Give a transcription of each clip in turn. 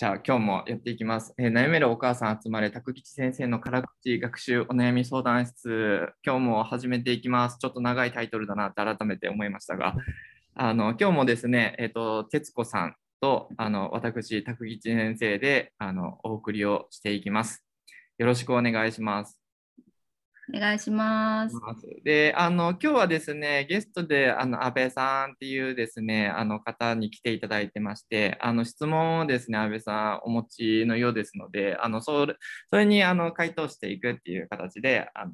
じゃあ今日もやっていきます。えー悩めるお母さん集まれ、拓吉先生の辛口学習お悩み相談室。今日も始めていきます。ちょっと長いタイトルだなって改めて思いましたが、あの今日もですね、えっ、と、徹子さんとあの私、拓吉先生であのお送りをしていきます。よろしくお願いします。お願いします。で、あの、今日はですね、ゲストで、あの、安倍さんっていうですね、あの方に来ていただいてまして、あの、質問をですね、安倍さんお持ちのようですので、あの、それ、それに、あの、回答していくっていう形で、あの、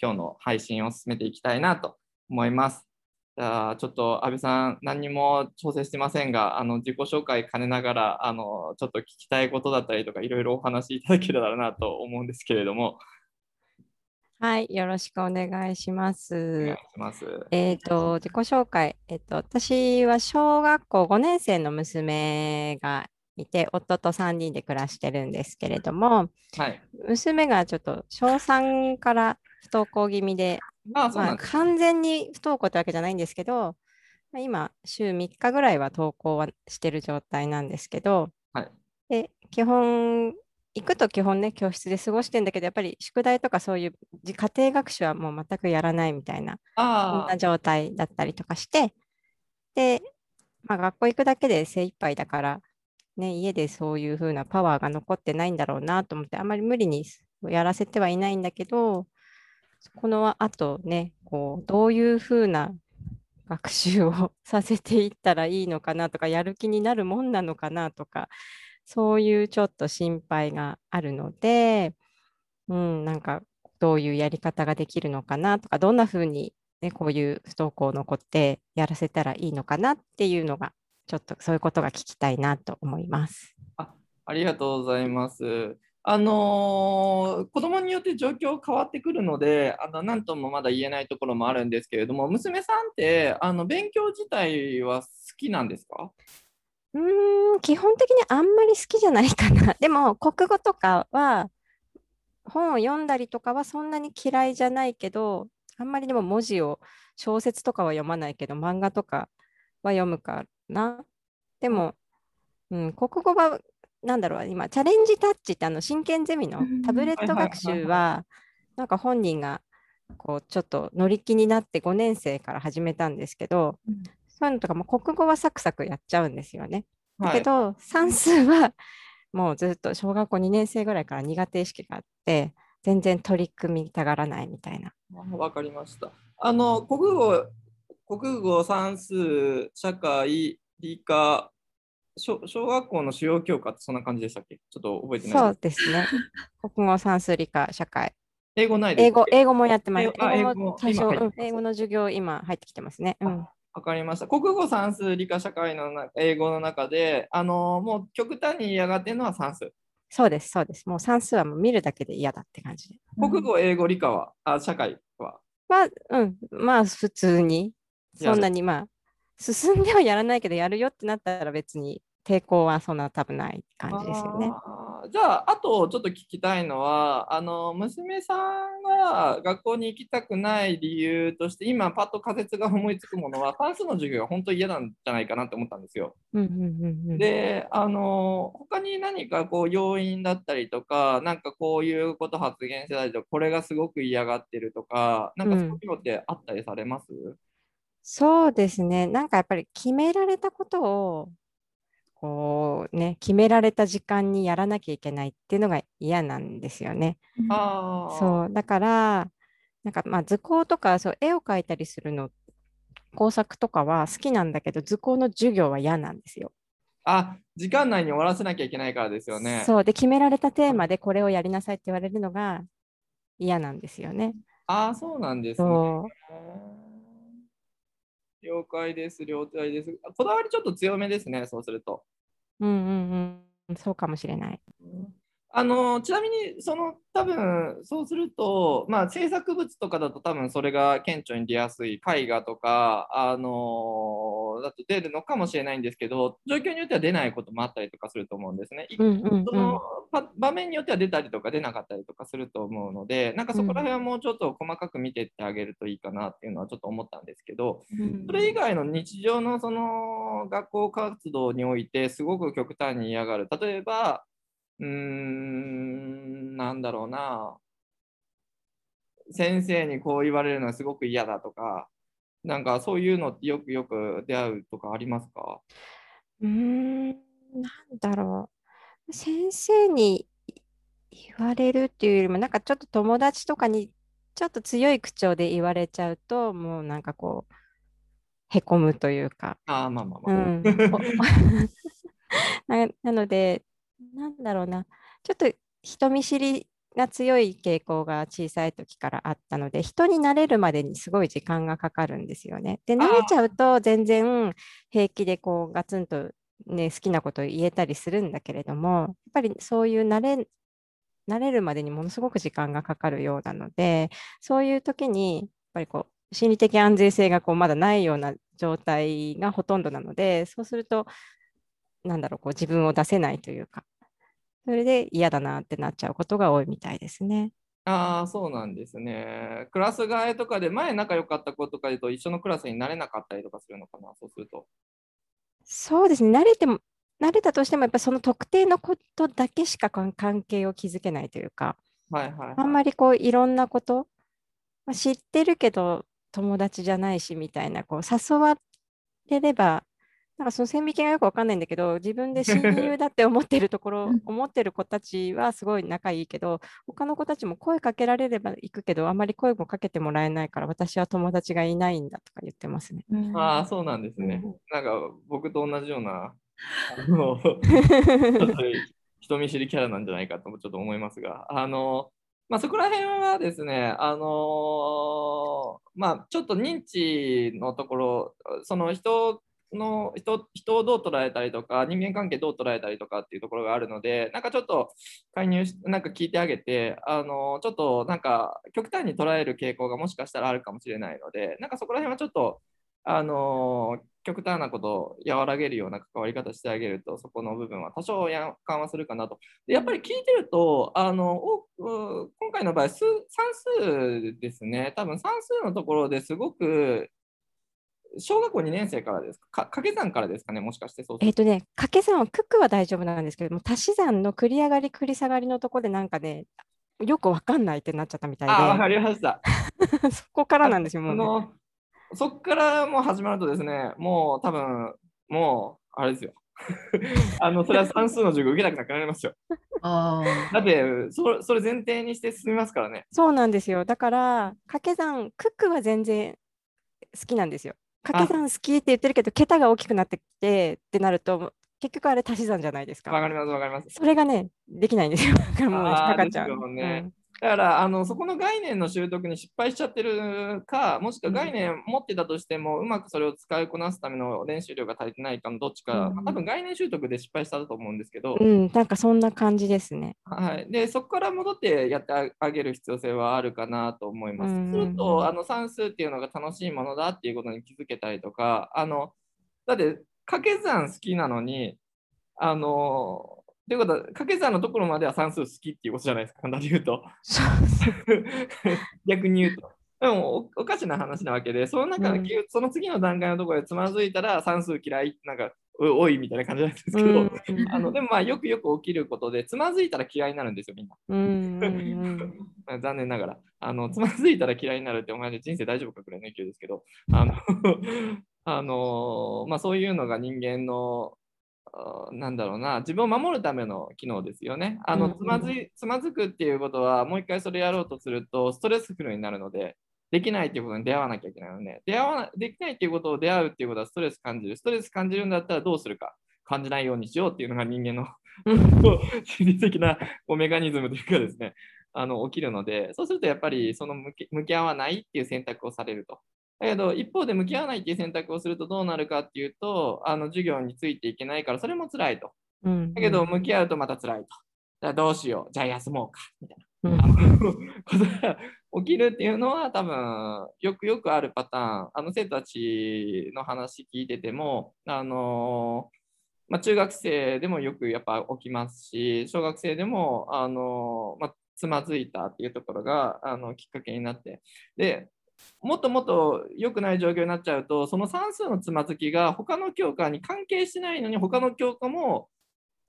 今日の配信を進めていきたいなと思います。じゃあ、ちょっと安倍さん、何にも調整してませんが、あの、自己紹介兼ねながら、あの、ちょっと聞きたいことだったりとか、いろいろお話しいただければなと思うんですけれども、はい、よろしくお願いしまお願いす。します。えっと、自己紹介。えっと、私は小学校5年生の娘がいて、夫と3人で暮らしてるんですけれども、はい。娘がちょっと小3から不登校気味で。完全に不登校ってわけじゃないんですけど、まあ今、週3日ぐらいは登校はしてる状態なんですけど、はいで、基本、行くと基本ね、教室で過ごしてんだけど、やっぱり宿題とかそういうじ家庭学習はもう全くやらないみたいな、そんあな状態だったりとかして、で、まあ、学校行くだけで精一杯だから、ね、家でそういう風なパワーが残ってないんだろうなと思って、あまり無理にやらせてはいないんだけど、この後ね、こう、どういう風な学習を させていったらいいのかなとか、やる気になるもんなのかなとか、そういうちょっと心配があるので、うん、なんかどういうやり方ができるのかなとか、どんな風に、ね、こういう不登校の子ってやらせたらいいのかなっていうのが、ちょっとそういうことが聞きたいなと思います。あありがとうございます。あのー子供によって状況変わってくるので、あの何ともまだ言えないところもあるんですけれども、娘さんってあの勉強自体は好きなんですか？うーん、基本的にあんまり好きじゃないかな。でも、国語とかは、本を読んだりとかはそんなに嫌いじゃないけど、あんまりでも文字を、小説とかは読まないけど、漫画とかは読むかな。でも、うん、国語は、なんだろう、今、チャレンジタッチってあの真剣ゼミのうんタブレット学習は、なんか本人が、こう、ちょっと乗り気になって5年生から始めたんですけど、うんそういうのとかも国語はサクサクやっちゃうんですよね。だはい。けど、算数はもうずっと小学校2年生ぐらいから苦手意識があって、全然取り組みたがらないみたいな。あわかりました。あの国語、国語、算数、社会、理科、小小学校の主要教科ってそんな感じでしたっけ？ちょっと覚えてないそうです。ね。国語、算数、理科、社会。英語ないです英語英語もやってます。英語も最初、うん今入ってます英語の授業今入ってきてますね。うん。わかりました。国語、算数、理科、社会のな英語の中で、あのもう極端に嫌がってるのは算数。そうです、そうです。もう算数はもう見るだけで嫌だって感じで。国語、英語、理科は、あ社会は？は、うん、まあ普通に、そんなにまあ、進んではやらないけど、やるよってなったら別に抵抗はそんな多分ない感じですよね。じゃあ、あとちょっと聞きたいのは、あの娘さんが学校に行きたくない理由として、今、パッと仮説が思いつくものは、算数の授業が本当に嫌なんじゃないかなって思ったんですよ。うんうんうんうん。で、あの他に何かこう要因だったりとか、なんかこういうこと発言してたりとか、これがすごく嫌がってるとか、なんかそういうのってあったりされます、そうですね。なんかやっぱり決められたことを、こうね、決められた時間にやらなきゃいけないっていうのが嫌なんですよね。ああ、そう、だから、なんかまあ図工とかそう絵を描いたりするの、工作とかは好きなんだけど、図工の授業は嫌なんですよ。あ、時間内に終わらせなきゃいけないからですよね。そう、で、決められたテーマでこれをやりなさいって言われるのが嫌なんですよね。ああ、そうなんですね。了解です、了解です。こだわりちょっと強めですね、そうすると。うんうんうん、そうかもしれない。あのちなみに、その多分そうすると、まあ、制作物とかだと多分それが顕著に出やすい絵画とか、あののだと出るのかもしれないんですけど、状況によっては出ないこともあったりとかすると思うんですね。うんうんうんそのパ場面によっては出たりとか出なかったりとかすると思うので、なんかそこら辺はもうちょっと細かく見てってあげるといいかなっていうのはちょっと思ったんですけど、うんそれ以外の日常のその学校活動においてすごく極端に嫌がる。例えば、うーん、なんだろうな。先生にこう言われるのはすごく嫌だとか、なんかそういうのってよくよく出会うとかありますか？うーん、なんだろう。先生に言われるっていうよりも、なんかちょっと友達とかにちょっと強い口調で言われちゃうと、もうなんかこう、へこむというか。ああ、まあまあまあ。うん、お な なので、なんだろうな、ちょっと人見知りが強い傾向が小さい時からあったので、人に慣れるまでにすごい時間がかかるんですよね。で、慣れちゃうと全然平気でこうガツンと、ね、好きなことを言えたりするんだけれども、やっぱりそういう慣れ慣れるまでにものすごく時間がかかるようなので、そういう時に、やっぱりこう、心理的安全性がこうまだないような状態がほとんどなので、そうすると、なんだろう、こう自分を出せないというか、それで嫌だなってなっちゃうことが多いみたいですね。ああ、そうなんですね。クラス替えとかで前仲良かった子とかと一緒のクラスになれなかったりとかするのかな、そうすると。そうですね、慣れても、慣れたとしても、やっぱりその特定のことだけしか関関係を築けないというか、はいはい、はい。あんまりこういろんなこと、まあ、知ってるけど友達じゃないしみたいな、こう誘われれば、なんかその線引きがよくわかんないんだけど、自分で親 友だって思ってるところうん、思ってる子たちはすごい仲いいけど、他の子たちも声かけられれば行くけど、あまり声もかけてもらえないから、私は友達がいないんだとか言ってますね。う んああ、そうなんですねうん。なんか僕と同じような、あの 人見知りキャラなんじゃないかともちょっと思いますが、あの、まあ、そこら辺はですね、あのまあ、ちょっと認知のところ、その人の人人をどう捉えたりとか、人間関係どう捉えたりとかっていうところがあるので、なんかちょっと介入し、なんか聞いてあげて、あのちょっとなんか極端に捉える傾向がもしかしたらあるかもしれないので、なんかそこら辺はちょっと、あの極端なことを和らげるような関わり方してあげると、そこの部分は多少緩和するかなと。でやっぱり聞いてると、あの今回の場合、算数ですね、多分算数のところですごく、小学校2年生からですか、か掛け算からですかね、もしかしてそうえっとね、掛け算は九九は大丈夫なんですけども、足し算の繰り上がり繰り下がりのところでなんかね、よくわかんないってなっちゃったみたいで。あ、わかりました。そこからなんですよ、もうね、あのそこからもう始まるとですね、もう多分、もう、あれですよ。あの、それは算数の授業受けなくなくなりますよ。あだって、そそれ前提にして進みますからね。そうなんですよ。だから、掛け算、クックは全然好きなんですよ。掛け算好きって言ってるけど、桁が大きくなってきてってなると、結局あれ足し算じゃないですか。わかります、わかります。それがね、できないんですよ。だからもうねあーかかっちゃう。ですよねだからあのそこの概念の習得に失敗しちゃってるか、もしくは概念持ってたとしても、うまくそれを使いこなすための練習量が足りてないかのどっちか、うんまあ多分概念習得で失敗したと思うんですけど、うん、うんなんかそんな感じですね。はい、でそこから戻ってやってあげる必要性はあるかなと思います。うんするとあの算数っていうのが楽しいものだっていうことに気づけたりとか、あのだって掛け算好きなのに、あのということは掛け算のところまでは算数好きっていうことじゃないですか、簡単に言うと。逆に言うと。でもおおかしな話なわけで、その中で、うん。その次の段階のところでつまずいたら算数嫌い、なんか、おおいみたいな感じなんですけど、うん。あのでもまあよくよく起きることで、つまずいたら嫌いになるんですよ、みんな。うん。残念ながら。あのつまずいたら嫌いになるって、お前で人生大丈夫かくらいの勢いですけど、あの あのまあ、そういうのが人間の、あなんだろうな、自分を守るための機能ですよね。あうんのつまずいつまずくっていうことは、もう一回それやろうとすると、ストレスフルになるので、できないっていうことに出会わなきゃいけないので、出会わなできないっていうことを出会うっていうことはストレス感じる。ストレス感じるんだったらどうするか。感じないようにしようっていうのが人間の心理的なメカニズムというかですね、あの起きるので、そうするとやっぱりその向き向き合わないっていう選択をされると。だけど、一方で向き合わないっていう選択をするとどうなるかっていうと、あの授業についていけないから、それも辛いと。うんだけど、向き合うとまた辛いと。じゃあどうしよう。じゃあ休もうか。みたいな。ことが起きるっていうのは多分よくよくあるパターンあの生徒たちの話聞いててもあの、まあ、中学生でもよくやっぱ起きますし小学生でもあの、まあ、つまずいたっていうところがあのきっかけになってでもっともっと良くない状況になっちゃうとその算数のつまずきが他の教科に関係してないのに他の教科も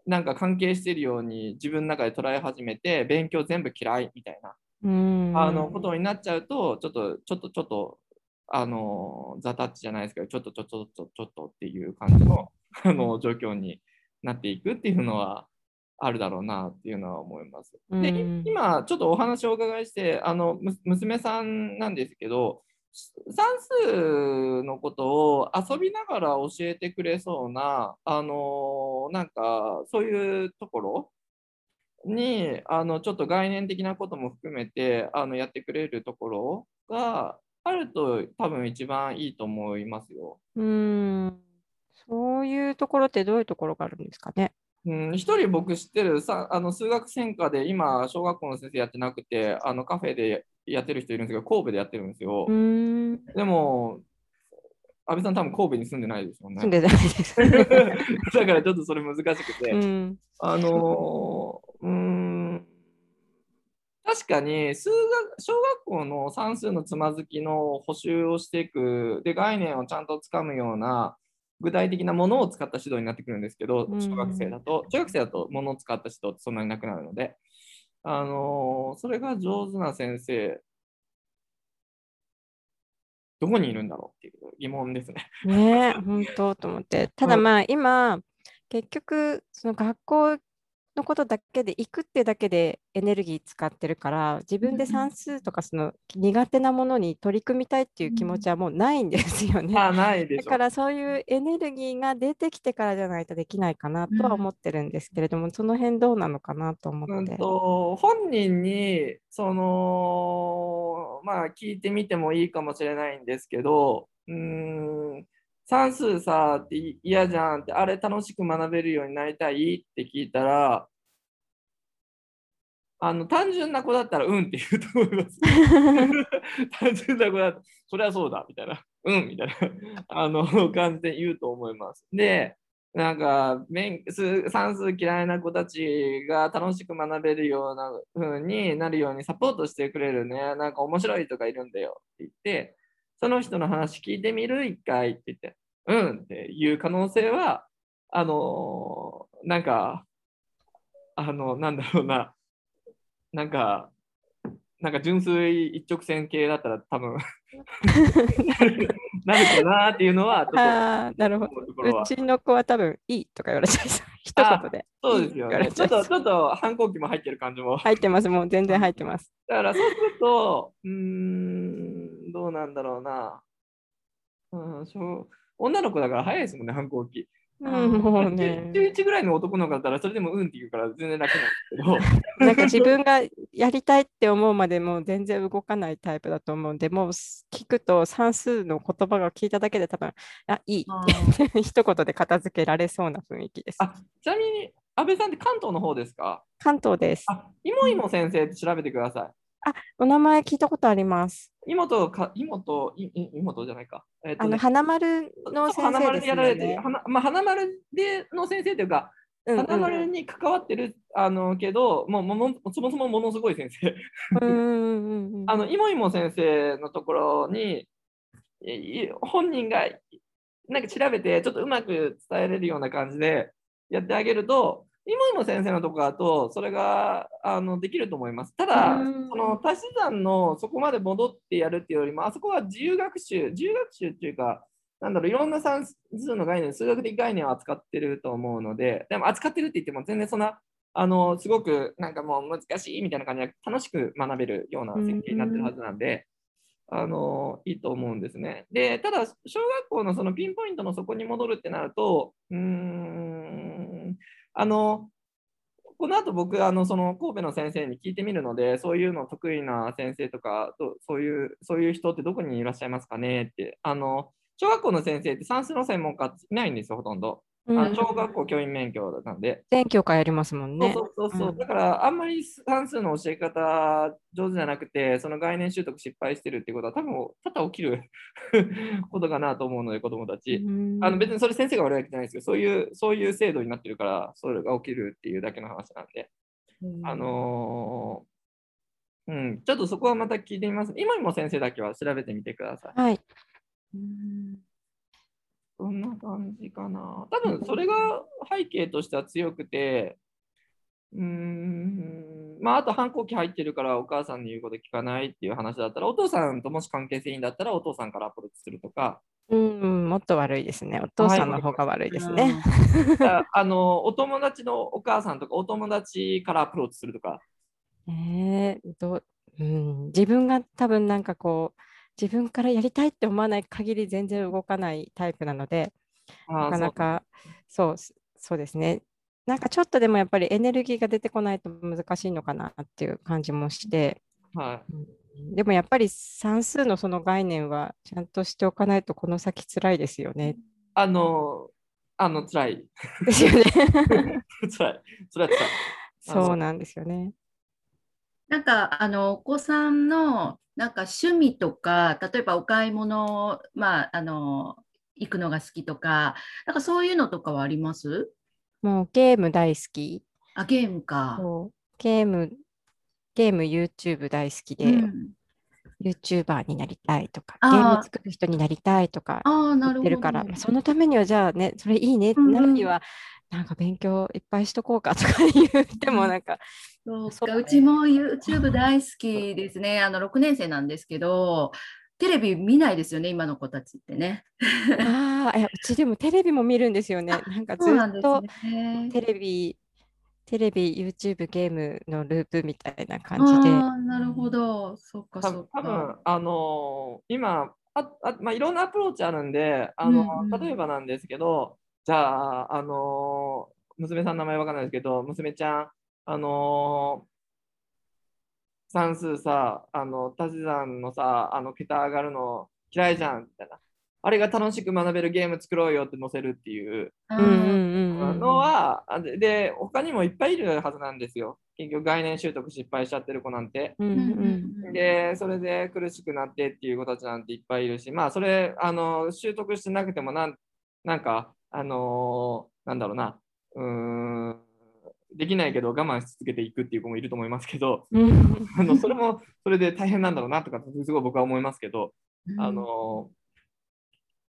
なんか関係しているように自分の中で捉え始めて勉強全部嫌いみたいなうん。あのことになっちゃうと、ちょっと、ちょっと、ちょっと、あの、ザタッチじゃないですけど、ちょっと、ちょっと、ちょっと、ちょっとっていう感じのあの状況になっていくっていうのはあるだろうなっていうのは思います。で、うん今、ちょっとお話をお伺いして、あの、む娘さんなんですけど、算数のことを遊びながら教えてくれそうな、あの、なんか、そういうところにあのちょっと概念的なことも含めてあのやってくれるところがあると多分一番いいと思いますよ。うん。そういうところってどういうところがあるんですかね？うん、一人僕知ってるさあの数学専科で今小学校の先生やってなくてあのカフェでやってる人いるんですけど神戸でやってるんですよ。うん。でも安倍さん多分神戸に住んでないですよね。住んでないです。だからちょっとそれ難しくて。うん。あのーうーん確かに数学小学校の算数のつまずきの補習をしていくで概念をちゃんとつかむような具体的なものを使った指導になってくるんですけどうん小学生だと中学生だとものを使った指導ってそんなになくなるので、あのーそれが上手な先生どこにいるんだろうっていう疑問ですね。ねえ、本当と思って。ただうんまあ今、結局、その学校のことだけで、行くってだけでエネルギー使ってるから、自分で算数とかその苦手なものに取り組みたいっていう気持ちはもうないんですよね。あないでしょだからそういうエネルギーが出てきてからじゃないとできないかなとは思ってるんですけれども、その辺どうなのかなと思うんって。と本人にそのまあ聞いてみてもいいかもしれないんですけどうーん算数さってい嫌じゃんってあれ楽しく学べるようになりたい？って聞いたらあの単純な子だったらうんって言うと思います。単純な子だったらそりゃそうだみたいなうんみたいなあの感じで言うと思います。でなんか算数嫌いな子たちが楽しく学べるような風になるようにサポートしてくれるね、なんか面白い人がいるんだよって言って、その人の話聞いてみる？一回って言って、うんっていう可能性は、あのーなんか、あの、なんだろうな、なんか、なんか純粋一直線系だったら多分 なるかなっていうのは、ちょっとああ、なるほど。思うちの子は多分いいとか言われちゃいそう。一言で。そうですよね。ちょっと、ちょっと反抗期も入ってる感じも。入ってます、もう全然入ってます。だからそうすると、うーん、どうなんだろうな。うん、し女の子だから早いですもんね、反抗期。うん、もうね。11ぐらいの男の子だったら、それでもうんって言うから全然楽なんですけど、なんか自分がやりたいって思うまでもう全然動かないタイプだと思うんで、もう聞くと算数の言葉が聞いただけで多分、あ、いいって 一言で片付けられそうな雰囲気です。あちなみに、安倍さんって関東の方ですか？関東です。あ、いもいも先生って調べてくださお名前聞いたことあります。い。妹か、妹、妹じゃないか。えっとねあの、花丸の先花生ですよ丸でやられてる、ね。花まあ、花丸での先生というか、うんうん花丸に関わってるあのけど、もうものそもそもものすごい先生。あの、いもいも先生のところに、本人がなんか調べて、ちょっとうまく伝えれるような感じでやってあげると、いもいも先生のところだと、それがあのできると思います。ただ、うんその足し算のそこまで戻ってやるっていうよりも、あそこは自由学習、自由学習っていうか、なんだろう、いろんな算数の概念、数学的概念を扱ってると思うので、でも扱ってるって言っても全然そんな、あの、すごくなんかもう難しいみたいな感じで楽しく学べるような設計になってるはずなんで、あの、いいと思うんですね。で、ただ、小学校のそのピンポイントのそこに戻るってなると、うーん、あの、この後僕、あの、その神戸の先生に聞いてみるので、そういうの得意な先生とか、そういう、そういう人ってどこにいらっしゃいますかねって、あの、小学校の先生って算数の専門家いないんですよ、ほとんど。うんあの小学校教員免許なんで。全教科やりますもんね。そうそうそうそう、うんだからあんまり算数の教え方上手じゃなくて、その概念習得失敗してるってことは多分多々起きる ことかなと思うので、子供たち。うんあの別にそれ先生が悪いわけじゃないですけど、そういうそういう制度になってるから、それが起きるっていうだけの話なんで、あのーうん、ちょっとそこはまた聞いてみます。今にも先生だけは調べてみてください。はい。そんな感じかな。多分それが背景としては強くて、うーん、まああと反抗期入ってるからお母さんの言うこと聞かないっていう話だったら、お父さんともし関係性いいんだったらお父さんからアプローチするとか、うん、もっと悪いですね。お父さんの方が悪いですね。ああのお友達のお母さんとかお友達からアプローチするとか、えーどううん、自分が多分なんかこう、自分からやりたいって思わない限り全然動かないタイプなので、なかなかそうすそうですね。なんかちょっとでもやっぱりエネルギーが出てこないと難しいのかなっていう感じもして、はいでもやっぱり算数のその概念はちゃんとしておかないとこの先辛いですよね。あの、あの、辛い。ですよね。辛い。それは辛い。そうなんですよね。なんかあのお子さんのなんか趣味とか例えばお買い物まああの行くのが好きとかなんかそういうのとかはあります？もうゲーム大好き。あゲームか。ゲーム、ゲーム YouTube 大好きで、うん YouTuber になりたいとか、ゲーム作る人になりたいとかああな言。ってるから、まあそのためにはじゃあね、それいいねってなるには、なんか勉強いっぱいしとこうかとか 言ってもなんか、そうそうねかうちも YouTube 大好きですね。あの6年生なんですけど、テレビ見ないですよね、今の子たちってね。ああ、いやうちでもテレビも見るんですよね。なんかずそうなんですっとね。テレビ、テレビ、YouTube、ゲームのループみたいな感じで。ああ、なるほど。そっか多そっ分多分か。あのー今ああ、まあ、いろんなアプローチあるんで、あのうんうん例えばなんですけど、じゃあ、あのー娘さんの名前わかんないですけど、娘ちゃん、あのー算数さ、あの足し算のさ、あの桁上がるの嫌いじゃんみたいな。あれが楽しく学べるゲーム作ろうよって載せるっていううんうんうんうんのは、あでで、他にもいっぱいいるはずなんですよ。結局概念習得失敗しちゃってる子なんて。で、それで苦しくなってっていう子たちなんていっぱいいるし、まあ、それ、あの、習得してなくてもなん、なんか、あのーなんだろうな、うーん、できないけど我慢し続けていくっていう子もいると思いますけど、うん。あのそれもそれで大変なんだろうなとか、すごい僕は思いますけど、うん。あの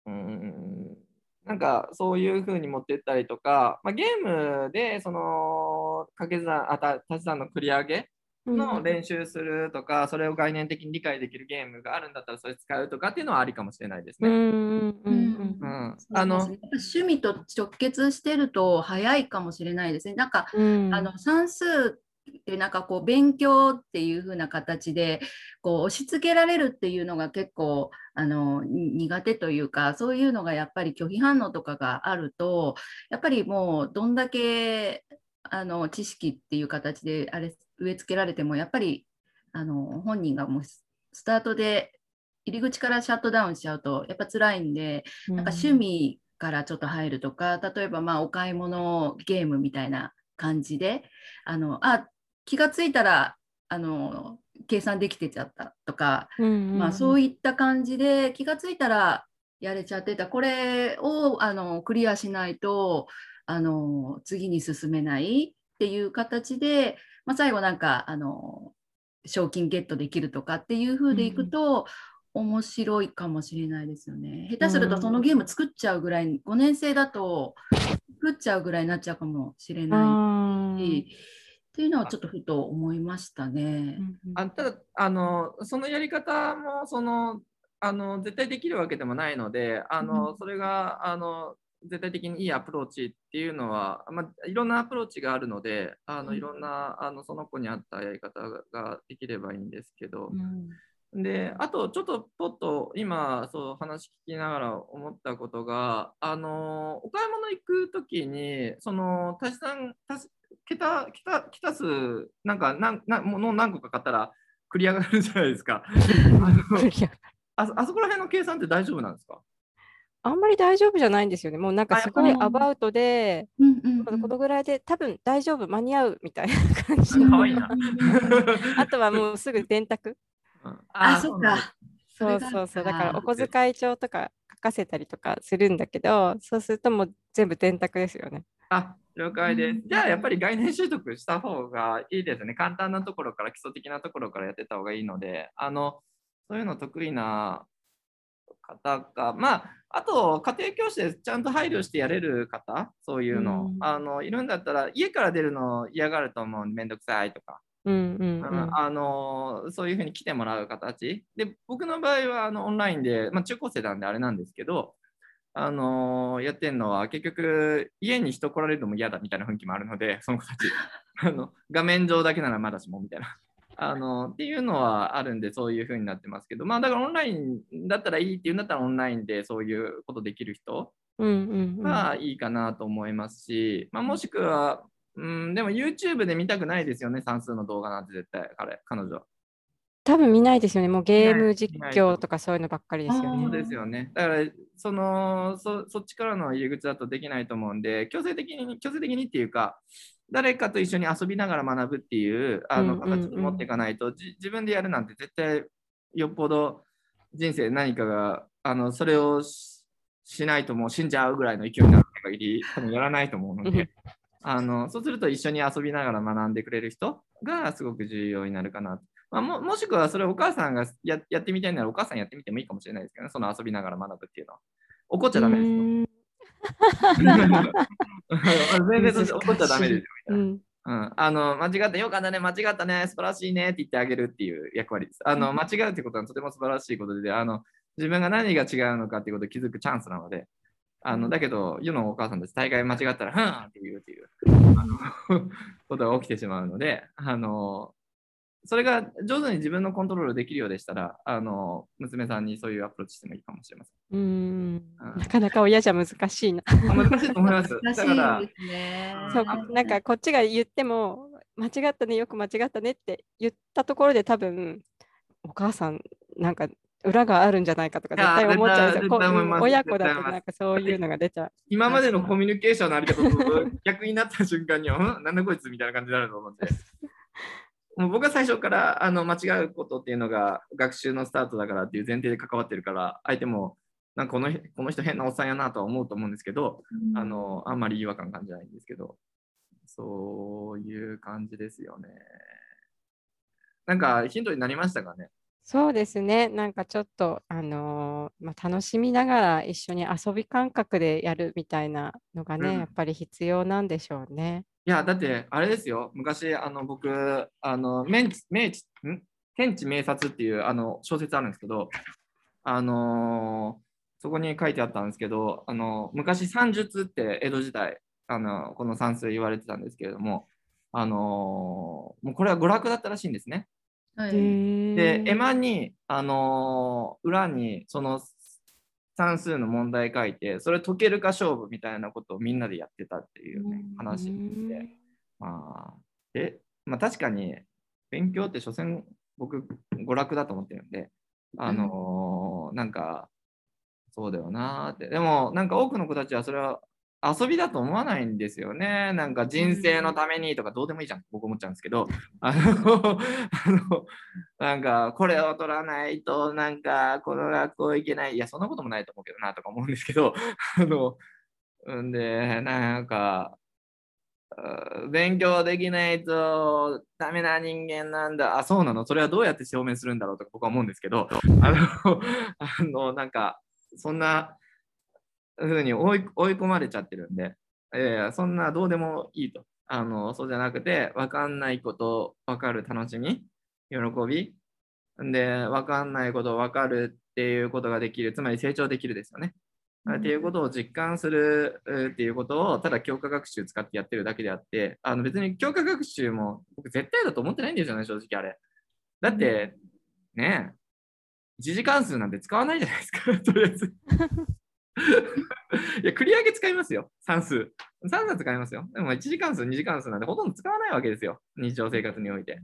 ー、うーん、なんかそういう風に持ってったりとか、まあ、ゲームでその掛け算、あた足し算の繰り上げの練習するとか、それを概念的に理解できるゲームがあるんだったらそれ使うとかっていうのはありかもしれないですね。うんうんうん趣味と直結してると早いかもしれないですね。なんか、うん。あの算数ってなんかこう勉強っていう風な形でこう押し付けられるっていうのが結構あのに苦手というかそういうのがやっぱり拒否反応とかがあるとやっぱりもうどんだけあの知識っていう形であれ植え付けられてもやっぱりあの本人がもうススタートで入り口からシャットダウンしちゃうとやっぱ辛いんでなん。か趣味からちょっと入るとか、例えばまあお買い物ゲームみたいな感じで、あのあ気がついたらあの計算できてちゃったとか、まあ、そういいった感じで気がついたらやれちゃってた、これをあのクリアしないとあの次に進めないっていう形で、まあ、最後なんかあの賞金ゲットできるとかっていう風でいくと、面白いかもしれないですよね。下手するとそのゲーム作っちゃうぐらい、5年生だと作っちゃうぐらいになっちゃうかもしれないし、っていうのはちょっとふと思いましたね。あただあの、そのやり方もそのあの絶対できるわけでもないので、あのうん。それがあの絶対的にいいアプローチっていうのは、まあ、いろんなアプローチがあるので、あのうん。いろんなあのその子に合ったやり方ができればいいんですけど、で、あとちょっとポッと今そう話聞きながら思ったことが、あのお買い物行くときに、その足し算、足し桁、桁、桁数、なんかなんなんもの何個か買ったら繰り上がるじゃないですか。ああそこら辺の計算って大丈夫なんですか？あんまり大丈夫じゃないんですよね。もうなんかすごいアバウトで、うんうんこのこのぐらいで多分大丈夫、間に合うみたいな感じかわいいな。あとはもうすぐ電卓。うんあ、ーそっか。そうそうそう。だからおあ小遣い帳とか書かせたりとかするんだけど、そうするともう全部電卓ですよね。あ、了解でうんす。じゃあ、やっぱり概念習得した方がいいですね。簡単なところから基礎的なところからやってた方がいいので、あの、そういうの得意な方か、まあ、あと、家庭教師でちゃんと配慮してやれる方、そういうの、うん。あの、いるんだったら、家から出るの嫌がると思う。めんどくさいとか、うんうんうん。あのそういうふうに来てもらう形。で僕の場合はあのオンラインで、まあ、中高生なんであれなんですけど、あのやってるのは結局家に人来られるのも嫌だみたいな雰囲気もあるのでその子たちあの画面上だけならまだしもみたいな。あのっていうのはあるんでそういうふうになってますけどまあだからオンラインだったらいいっていうんだったらオンラインでそういうことできる人うんうんうん。がいいかなと思いますし、まあ、もしくは、うん、でも YouTube で見たくないですよね、算数の動画なんて絶対、彼、彼女。多分見ないですよね。もうゲーム実況とかそういうのばっかりですよあねそう。ですよね。だから、そのそ、そっちからの入り口だとできないと思うんで、強制的に、強制的にっていうか、誰かと一緒に遊びながら学ぶっていうあのうんうんうん形に持っていかないと、じ自分でやるなんて絶対よっぽど人生何かが、あのそれをししないともう死んじゃうぐらいの勢いになる限り、多分やらないと思うのうんで、あのそうすると一緒に遊びながら学んでくれる人がすごく重要になるかなと。まあ、ももしくはそれお母さんがややってみたいならお母さんやってみてもいいかもしれないですけどね、その遊びながら学ぶっていうのは。怒っちゃダメですよ。うん全然怒っちゃダメですよみたいな。うんうん、あの間違った、よかったね、間違ったね、素晴らしいねって言ってあげるっていう役割です。あの間違うってことはとても素晴らしいことで、あの自分が何が違うのかっていうことを気づくチャンスなので、あのだけど、世のお母さんたち、大概間違ったら、ふんって言うっていうあの ことが起きてしまうので、あのそれが上手に自分のコントロールできるようでしたら、あの娘さんにそういうアプローチしてもいいかもしれません。うんうんなかなか親じゃ難しいな。あ難しいと思います。難しだからいですね。そうなんかこっちが言っても間違ったねよく間違ったねって言ったところで多分お母さんなんか裏があるんじゃないかとか絶対思っちゃう親子だとなんかそういうのが出ちゃう。今までのコミュニケーションのあり方 と逆になった瞬間には、うんなんだこいつみたいな感じになると思うんで。もう僕は最初からあの間違うことっていうのが学習のスタートだからっていう前提で関わってるから、相手もなんかこのこの人変なおっさんやなとは思うと思うんですけど、うんあのあんまり違和感感じないんですけど、そういう感じですよね。なんかヒントになりましたかね？そうですね。なんかちょっとあのーまあ、楽しみながら一緒に遊び感覚でやるみたいなのがね、うんやっぱり必要なんでしょうね。いや、だって、あれですよ、昔、あの僕、あの明治明治ん？天地明察っていうあの小説あるんですけど、あのーそこに書いてあったんですけど、あの昔、算術って江戸時代、あのこの算数言われてたんですけれども、あのーもうこれは娯楽だったらしいんですね。はい。で、絵え馬に、あのー裏にその算数の問題書いて、それ解けるか勝負みたいなことをみんなでやってたっていう、ね、話で。まあ、え、まあ確かに勉強って所詮僕娯楽だと思ってるんで、あのーなんかそうだよなーって。でもなんか多くの子たちはそれは遊びだと思わないんですよね。なんか人生のためにとかどうでもいいじゃん、僕思っちゃうんですけど、あの、あのなんかこれを取らないとなんかこの学校行けない。いや、そんなこともないと思うけどなとか思うんですけど、あの、んで、なんか、うん勉強できないとダメな人間なんだ。あ、そうなの？それはどうやって証明するんだろうとか僕は思うんですけど、あの、あのなんか、そんな風に追い追い込まれちゃってるんで、えーそんなどうでもいいと。あのそうじゃなくて、分かんないこと分かる楽しみ、喜び、で、分かんないこと分かるっていうことができる、つまり成長できるですよね。うんっていうことを実感するうっていうことをただ教科学習使ってやってるだけであって、あの別に教科学習も僕絶対だと思ってないんですよね、正直あれ。だって、ねえ、一次関数なんて使わないじゃないですか、とりあえず。いや、繰り上げ使いますよ、算数。算数使いますよ。でも一次関数、二次関数なんてほとんど使わないわけですよ、日常生活において。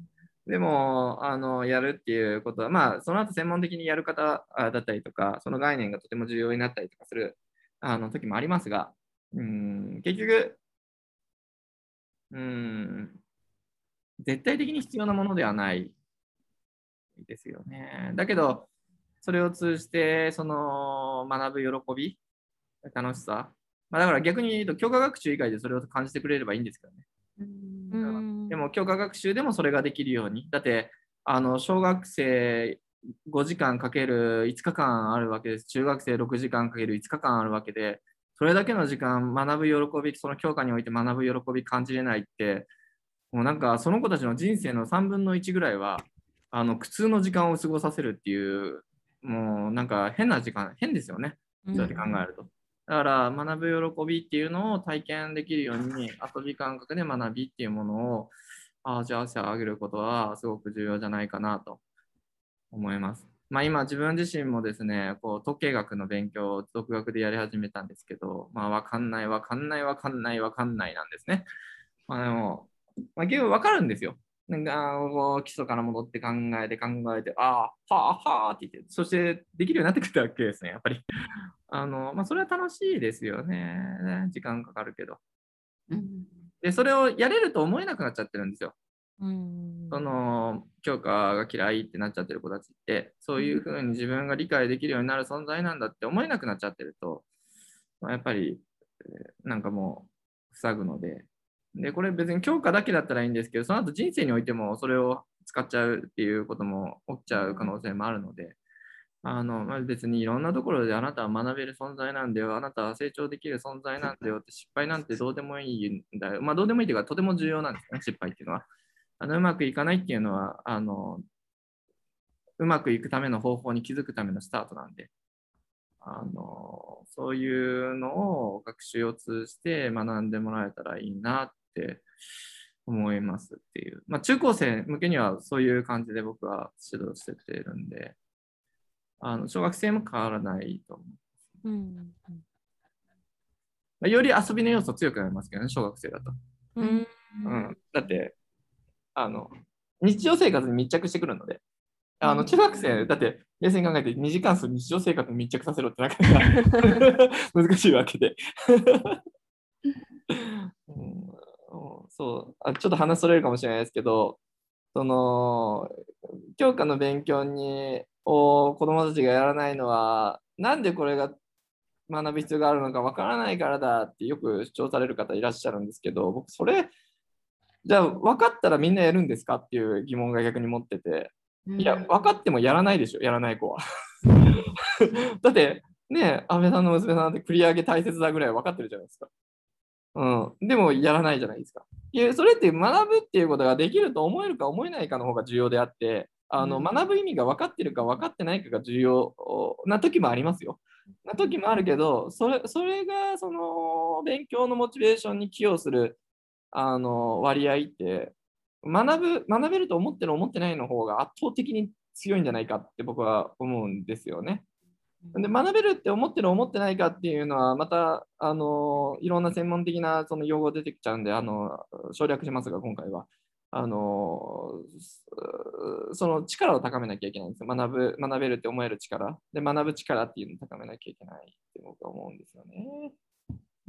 でも、あの、やるっていうことは、まあ、その後専門的にやる方だったりとか、その概念がとても重要になったりとかするあの時もありますが、うん、結局、うん、絶対的に必要なものではないですよね。だけど、それを通じて、その学ぶ喜び、楽しさ、まあ、だから逆に言うと、教科学習以外でそれを感じてくれればいいんですけどね。うんでも、教科学習でもそれができるように。だって、あの小学生5時間かける5日間あるわけです。中学生6時間かける5日間あるわけで、それだけの時間、学ぶ喜び、その教科において学ぶ喜び感じれないって、もうなんかその子たちの人生の3分の1ぐらいは、あの苦痛の時間を過ごさせるっていう、もうなんか変な時間、変ですよね。そうやって考えると。だから学ぶ喜びっていうのを体験できるように遊び感覚で学びっていうものをあじゃあしてあげることはすごく重要じゃないかなと思います。まあ、今自分自身もですね、こう統計学の勉強を独学でやり始めたんですけど、まあ、わかんない、わかんない、わかんない、わかんないなんですね。まあ、でも、まあ、結構わかるんですよ。なんかこう基礎から戻って考えて考えて、ああ、はあはあって言って、そしてできるようになってくるわけですね、やっぱり。あのまあ、それは楽しいですよね。時間かかるけど。うんで、それをやれると思えなくなっちゃってるんですよ。うんその教科が嫌いってなっちゃってる子たちって、そういうふうに自分が理解できるようになる存在なんだって思えなくなっちゃってると、まあ、やっぱり、えーなんかもう塞ぐので、で、これ別に教科だけだったらいいんですけど、その後人生においてもそれを使っちゃうっていうことも起きちゃう可能性もあるので、あのまあ、別にいろんなところであなたは学べる存在なんだよ、あなたは成長できる存在なんだよ。って失敗なんてどうでもいいんだよ。まあどうでもいいというかとても重要なんですね、失敗っていうのは。あのうまくいかないっていうのはあの、うまくいくための方法に気づくためのスタートなんで、あのそういうのを学習を通じて学んでもらえたらいいなって思いますっていう。まあ、中高生向けにはそういう感じで僕は指導してきているんで、あの小学生も変わらないと思う。うんまあより遊びの要素強くなりますけどね、小学生だと。うんうん、だってあの、日常生活に密着してくるので、あの中学生、だって冷静に考えて2時間数日常生活に密着させろってなかなか 難しいわけで。うん。そう。あちょっと話それるかもしれないですけど、その教科の勉強にを子どもたちがやらないのは、なんでこれが学ぶ必要があるのかわからないからだってよく主張される方いらっしゃるんですけど、僕、それ、じゃあ分かったらみんなやるんですかっていう疑問が逆に持ってて、いや、分かってもやらないでしょ、やらない子は。だって、ね、安倍さんの娘さんって繰り上げ大切だぐらい分かってるじゃないですか。うん、でもやらないじゃないですか。いやそれって学ぶっていうことができると思えるか思えないかの方が重要であって、あのうん学ぶ意味が分かってるか分かってないかが重要な時もありますよ。な時もあるけど、それそれがその勉強のモチベーションに寄与するあの割合って学ぶ、学べると思ってる思ってないの方が圧倒的に強いんじゃないかって僕は思うんですよね。で学べるって思ってる思ってないかっていうのはまたあのいろんな専門的なその用語出てきちゃうんであの省略しますが今回は。あのそその力を高めなきゃいけないんですよ。学ぶ学べるって思える力。で学ぶ力っていうのを高めなきゃいけないって僕は思うんですよね。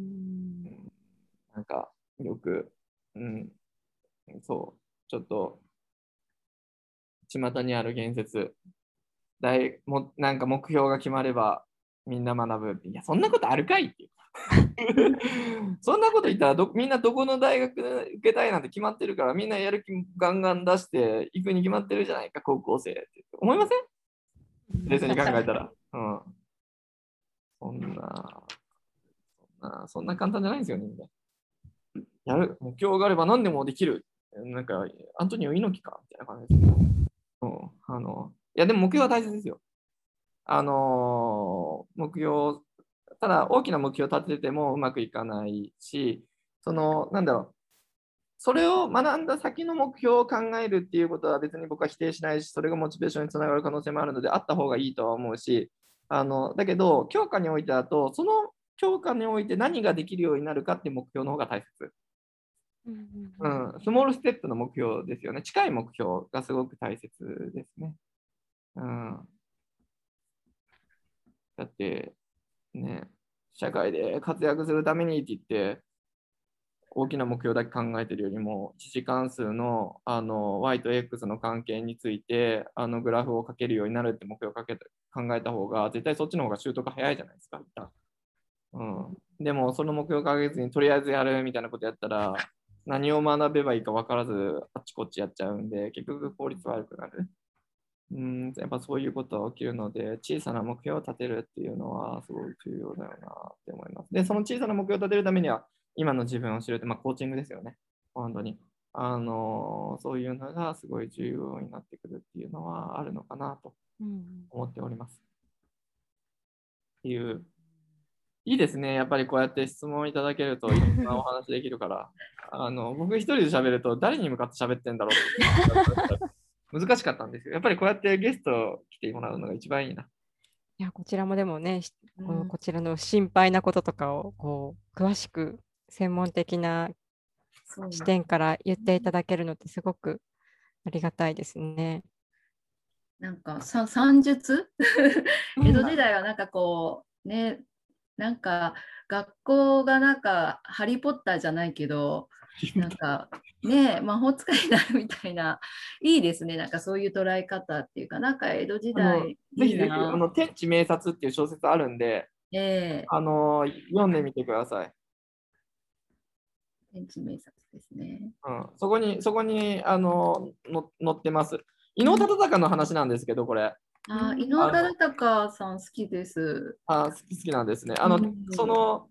うん。なんかよく、うん、そう、ちょっと、巷にある言説、大もなんか目標が決まればみんな学ぶって。いや、そんなことあるかいって。そんなこと言ったらどみんなどこの大学受けたいなんて決まってるからみんなやる気ガンガン出して行くに決まってるじゃないか高校生って思いません？冷静に考えたら。うん。そんな、そんな、そんな簡単じゃないんですよね、みんな。やる、目標があれば何でもできる。なんか、アントニオ猪木かみたいな感じです。うん。あの、いや、でも目標は大切ですよ。あのー目標、ただ大きな目標を立ててもうまくいかないし、その、なんだろう、それを学んだ先の目標を考えるっていうことは別に僕は否定しないし、それがモチベーションにつながる可能性もあるので、あった方がいいとは思うし、あのだけど、教科においてだと、その教科において何ができるようになるかって目標の方が大切。うん、スモールステップの目標ですよね。近い目標がすごく大切ですね。うん、だって、ね、社会で活躍するためにって言って、大きな目標だけ考えてるよりも、一次関数のあの y と x の関係についてあのグラフをかけるようになるって目標をかけ考えた方が、絶対そっちの方が習得早いじゃないですか。うん、でも、その目標をかけずに、とりあえずやるみたいなことやったら、何を学べばいいか分からず、あっちこっちやっちゃうんで、結局効率悪くなる。うん、やっぱそういうことが起きるので、小さな目標を立てるっていうのはすごい重要だよなって思います。で、その小さな目標を立てるためには、今の自分を知るって、まあ、コーチングですよね。本当に。あのそういうのがすごい重要になってくるっていうのはあるのかなとうん思っております。っていう。いいですね。やっぱりこうやって質問いただけるといろんなお話できるから。あの僕一人で喋ると誰に向かって喋ってんだろうって難しかったんですよ。やっぱりこうやってゲスト来てもらうのが一番いいな。いやこちらもでもね、しこのうんこちらの心配なこととかをこう詳しく専門的な視点から言っていただけるのってすごくありがたいですね。なんかさ算術？江戸時代はなんかこうねなんか学校がなんかハリー・ポッターじゃないけどなんかね魔法使いになるみたいないいですねなんかそういう捉え方っていうかなんか江戸時代ぜひぜひ、あの天地明察っていう小説あるんで、ええあの読んでみてください。天地名作ですね。うん、そこに、そこにあのの載ってます。伊能忠敬の話なんですけど、これ。あうん伊能忠敬さん好きです。あ好き好きなんですね。あの、うんその、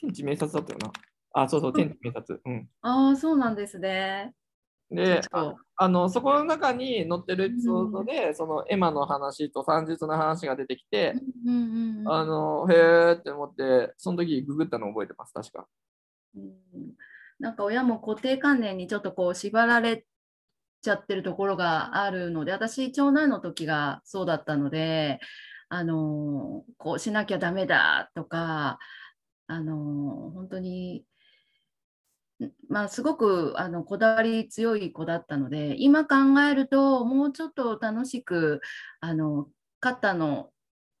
天地明察だったよな。あ、そうそう、天地明察。うん。ああそうなんですね。で、あの、そこの中に載ってるエピソードで、そのエマの話と算術の話が出てきて、うんうんうんあの、へーって思って、その時ググったの覚えてます、確か。うんなんか親も固定観念にちょっとこう縛られちゃってるところがあるので私長男の時がそうだったのであのこうしなきゃダメだとかあの本当にまあすごくあのこだわり強い子だったので今考えるともうちょっと楽しくあの肩の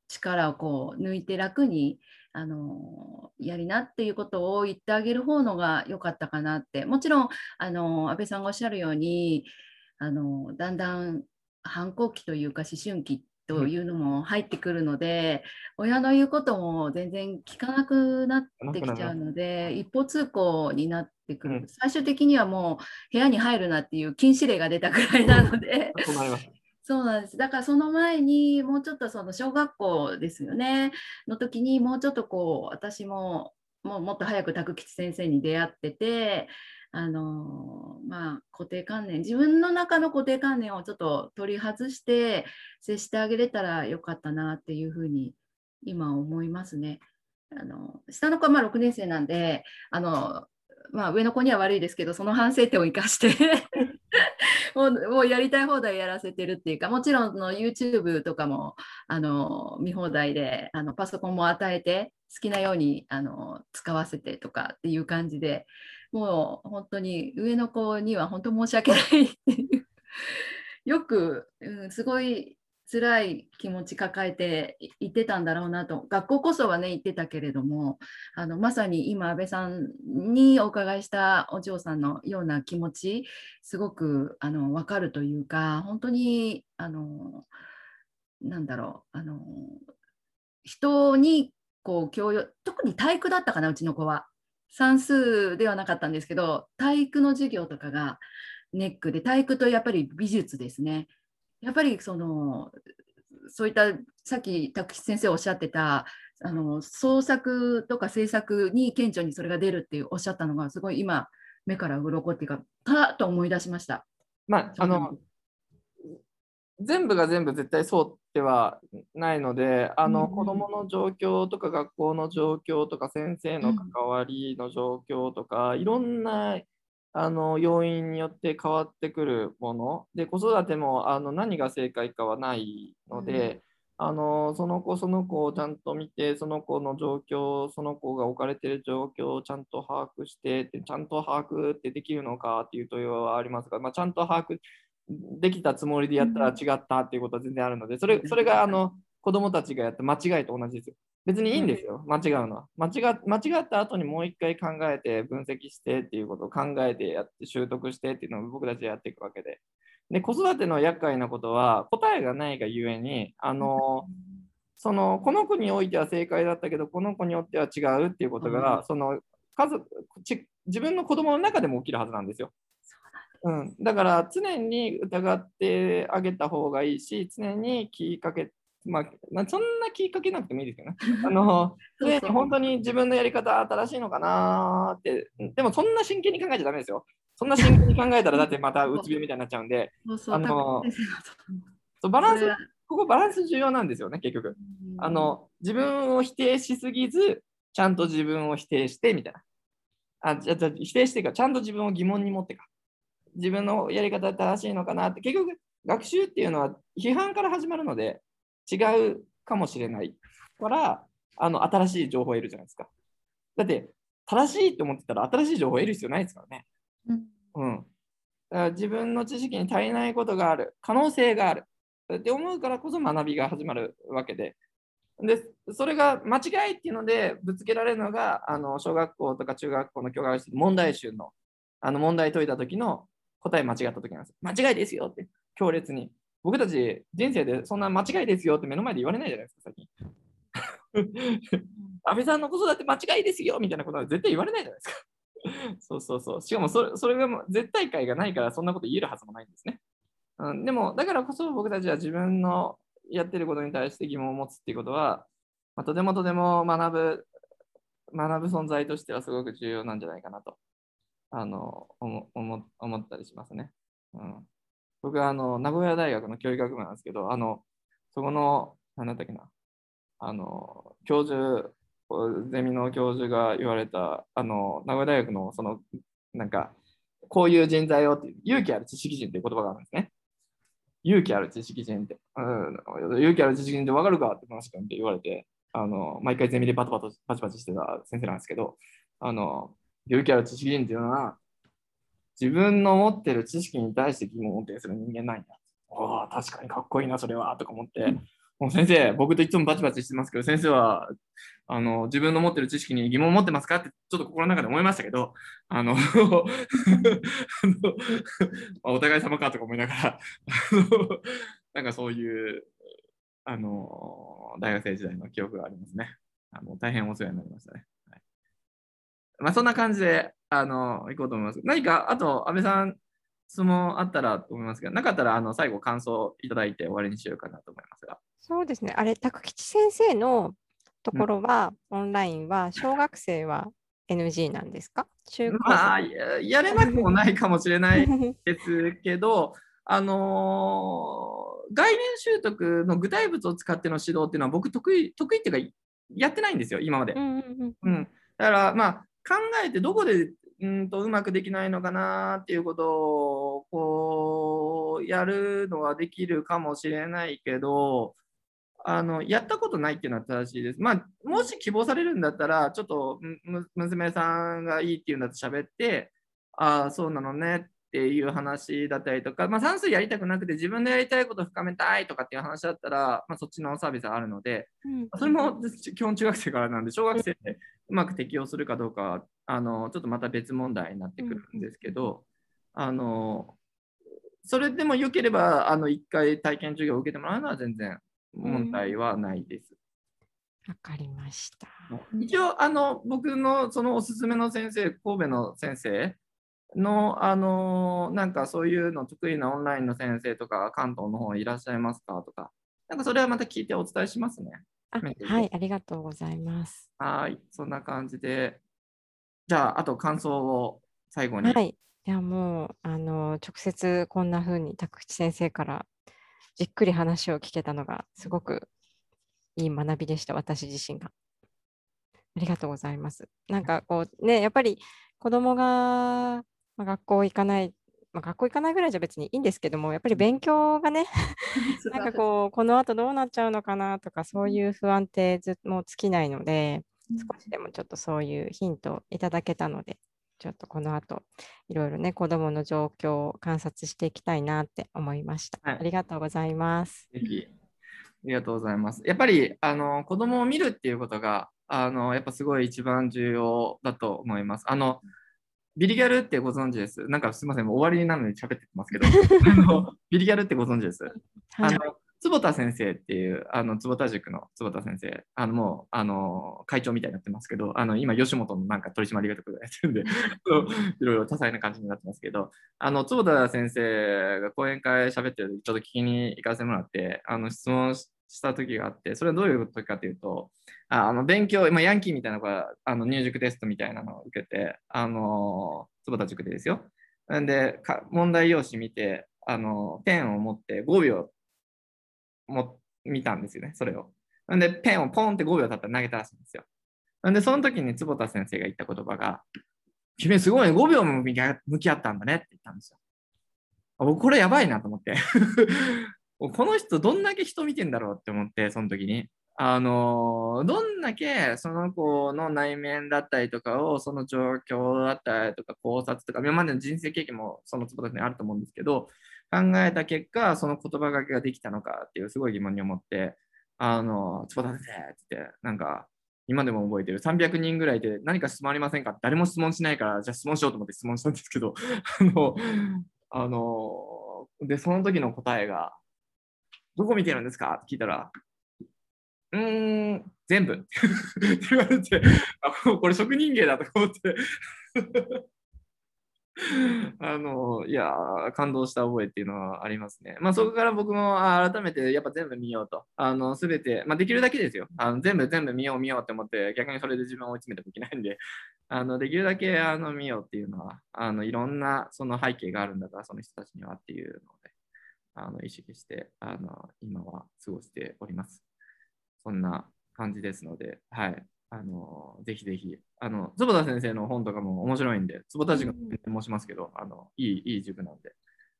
力をこう抜いて楽にあのやりなっていうことを言ってあげる方のが良かったかなって。もちろんあの安倍さんがおっしゃるようにあのだんだん反抗期というか思春期というのも入ってくるので、親の言うことも全然聞かなくなってきちゃうので一方通行になってくる、うん最終的にはもう部屋に入るなっていう禁止令が出たくらいなので。そうなんです。だからその前にもうちょっとその小学校ですよね。の時にもうちょっとこう私ももうもっと早く拓吉先生に出会ってて、あのまあ固定観念自分の中の固定観念をちょっと取り外して接してあげれたらよかったなっていうふうに今思いますね。あの下の子はま6年生なんであの、まあ、上の子には悪いですけどその反省点を生かして もうもうやりたい放題やらせてるっていうかもちろんの YouTube とかもあの見放題であのパソコンも与えて好きなようにあの使わせてとかっていう感じでもう本当に上の子には本当申し訳ないよく、うん、すごい辛い気持ち抱えて言ってたんだろうなと。学校こそはね言ってたけれどもあのまさに今安倍さんにお伺いしたお嬢さんのような気持ちすごくあの分かるというか本当にあのなんだろうあの人にこう教養特に体育だったかなうちの子は。算数ではなかったんですけど体育の授業とかがネックで体育とやっぱり美術ですねやっぱりそのそういったさっき拓吉先生おっしゃってたあの創作とか制作に顕著にそれが出るっていうおっしゃったのがすごい今目から鱗っていうかパッと思い出しました。まあ、あの、全部が全部絶対そうではないので、あの、うんうん。子供の状況とか学校の状況とか先生の関わりの状況とか、いろんなあの要因によって変わってくるもの。で子育てもあの何が正解かはないので、あのその子その子をちゃんと見てその子の状況その子が置かれている状況をちゃんと把握してちゃんと把握ってできるのかっていう問いはありますが、まあ、ちゃんと把握できたつもりでやったら違ったっていうことは全然あるのでそれそれがあの子どもたちがやった間違いと同じですよ。別にいいんですよ、間違うのは。間違間違った後にもう一回考えて、分析してっていうことを考えてやって、習得してっていうのを僕たちでやっていくわけで。で、子育ての厄介なことは、答えがないがゆえに、あの、その、この子においては正解だったけど、この子によっては違うっていうことが、うんその、家族ち自分の子供の中でも起きるはずなんですよ。うん、だから常に疑ってあげた方がいいし、常に気かけ、まあ、まあそんな気かけなくてもいいですけどね。あのそうそう常に本当に自分のやり方正しいのかなーって、でもそんな真剣に考えちゃダメですよ。そんな真剣に考えたらだってまたうつ病みたいになっちゃうんで、あのそうバランスここバランス重要なんですよね、結局。うんあの自分を否定しすぎず、ちゃんと自分を否定してみたいな。あじゃじゃ否定してか、ちゃんと自分を疑問に持ってか。自分のやり方正しいのかなって、結局、学習っていうのは批判から始まるので、違うかもしれないから、あの新しい情報を得るじゃないですか。だって、正しいと思ってたら新しい情報を得る必要ないですからね。うんうん。だから自分の知識に足りないことがある、可能性があるって思うからこそ学びが始まるわけで。で、それが間違いっていうのでぶつけられるのが、あの小学校とか中学校の教科書で問題集のあの問題解いた時の答え間違った時なんです。間違いですよって強烈に。僕たち人生でそんな間違いですよって目の前で言われないじゃないですか、最近。安倍さんの子育て間違いですよみたいなことは絶対言われないじゃないですか。そうそうそう。しかもそれそれが絶対解がないからそんなこと言えるはずもないんですね。うん、でも、だからこそ僕たちは自分のやってることに対して疑問を持つっていうことは、まあ、とてもとても学ぶ、学ぶ存在としてはすごく重要なんじゃないかなと、あの、思思ったりしますね。うん、僕はあの名古屋大学の教育学部なんですけど、あの、そこの、なんだったっけな、あの、教授、ゼミの教授が言われた、あの、名古屋大学のその、なんか、こういう人材をって、勇気ある知識人っていう言葉があるんですね。勇気ある知識人って、うん、勇気ある知識人って分かるかって話かって言われて、あの毎回ゼミでバタバタパチパチしてた先生なんですけど、あの勇気ある知識人っていうのは、自分の持ってる知識に対して疑問を呈する人間なんだ。ああ、確かにかっこいいな、それは、とか思って、もう先生、僕といつもバチバチしてますけど、先生はあの自分の持ってる知識に疑問を持ってますか？ってちょっと心の中で思いましたけど、あのお互い様かとか思いながら、なんかそういうあの大学生時代の記憶がありますね。あの大変お世話になりましたね。はいまあ、そんな感じであの行こうと思います。何か、あと、安倍さん、質問あったらと思いますけど、なかったらあの最後感想いただいて終わりにしようかなと思いますが。そうですね。あれ、拓吉先生のところは、オンラインは、小学生は NG なんですか？中高まあ、ややれなくもないかもしれない生ですけど、あのー概念習得の具体物を使っての指導っていうのは僕得意、得意っていうか、やってないんですよ、今まで。うんうんうんうん、だから、まあ、考えてどこでうんとうまくできないのかなっていうことをこうやるのはできるかもしれないけど、あのやったことないっていうのは正しいです。まあ、もし希望されるんだったら、ちょっと娘さんがいいっていうんだと喋って、ああ、そうなのねっていう話だったりとか、まあ、算数やりたくなくて自分のやりたいことを深めたいとかっていう話だったら、まあ、そっちのサービスはあるので、うんそれも基本中学生からなんで、小学生でうまく適用するかどうかは、あのちょっとまた別問題になってくるんですけど、あのそれでもよければ、あの1回体験授業を受けてもらうのは全然問題はないです。わかりました。一応、あの僕のそのおすすめの先生、神戸の先生の、あのなんかそういうの得意なオンラインの先生とか、関東の方いらっしゃいますか？とか、なんかそれはまた聞いてお伝えしますね。はい、ありがとうございます。はい、そんな感じで。じゃあ、あと感想を最後に。はい。いや、もう、あの、直接こんな風に拓口先生からじっくり話を聞けたのが、すごくいい学びでした、私自身が。ありがとうございます。なんかこう、ね、やっぱり子供が、まあ、学校行かない、まあ、学校行かないぐらいじゃ別にいいんですけども、やっぱり勉強がね、なんかこう、この後どうなっちゃうのかなとか、そういう不安ってずもう尽きないので、少しでもちょっとそういうヒントをいただけたので、ちょっとこの後、いろいろね、子どもの状況を観察していきたいなって思いました。はいありがとうございます。ぜひ。りがとうございます。やっぱりあの子供を見るっていうことがあのやっぱすごい一番重要だと思います。あのビリギャルってご存知です？なんかすみません、もう終わりなのに喋ってますけど、あのビリギャルってご存知です？はいあの坪田先生っていう、あの坪田塾の坪田先生、あのもうあの会長みたいになってますけど、あの今、吉本のなんか取締役とかやってるんで、いろいろ多彩な感じになってますけど、あの坪田先生が講演会喋ってる時ちょっと聞きに行かせてもらって、あの質問しした時があって、それはどういう時かというと、あの勉強、今ヤンキーみたいな子があの入塾テストみたいなのを受けて、あの坪田塾でですよ。なんでか、問題用紙見て、あのペンを持って5秒も見たんですよね、それを。なんで、ペンをポンって5秒経ったら投げたらしいんですよ。なんで、その時に坪田先生が言った言葉が、君すごいね、5秒も向き合ったんだねって言ったんですよ。僕、これやばいなと思って。この人、どんだけ人見てんだろうって思って、その時に。あのどんだけその子の内面だったりとかを、その状況だったりとか考察とか、今までの人生経験もその坪田先生にあると思うんですけど、考えた結果、その言葉がけができたのかっていうすごい疑問に思って、あの、坪田先生ってって、なんか、今でも覚えてる。300人ぐらいで何か質問ありませんか？誰も質問しないから、じゃあ質問しようと思って質問したんですけど、あの、あの、で、その時の答えが、どこ見てるんですか？って聞いたら、うん、全部って 言われて、あこれ職人芸だと思って、あの、いや、感動した覚えっていうのはありますね。まあ、そこから僕も改めてやっぱ全部見ようと。あの、すべて、まあ、できるだけですよ。あの全部、全部見よう見ようって思って、逆にそれで自分を追い詰めてもいけないんで、あの、できるだけあの見ようっていうのは、あの、いろんなその背景があるんだから、その人たちにはっていうので、あの、意識して、あの、今は過ごしております。そんな感じですので、はい。あの、ぜひぜひ、あの、坪田先生の本とかも面白いんで、坪田塾って申しますけど、あの、いい、いい塾なんで。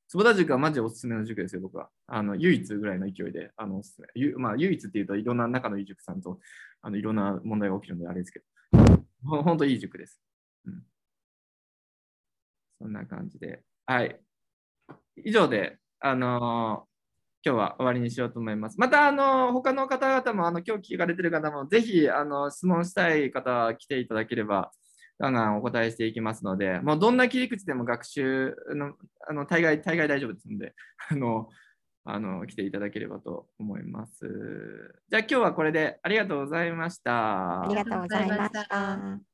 坪田塾はマジおすすめの塾ですよ、僕は。あの、唯一ぐらいの勢いで、あの、おすすめ。ゆまあ、唯一っていうといろんな仲のいい塾さんと、あの、いろんな問題が起きるんであれですけど、ほ本当いい塾です。うん。そんな感じで。はい。以上で、あの今日は終わりにしようと思います。また、あの、他の方々も、あの、今日聞かれてる方も、ぜひ、あの、質問したい方来ていただければ、ガンガンお答えしていきますので、もうどんな切り口でも学習の、あの、大概、大概大丈夫ですので、あの、あの、来ていただければと思います。じゃあ今日はこれでありがとうございました。ありがとうございました。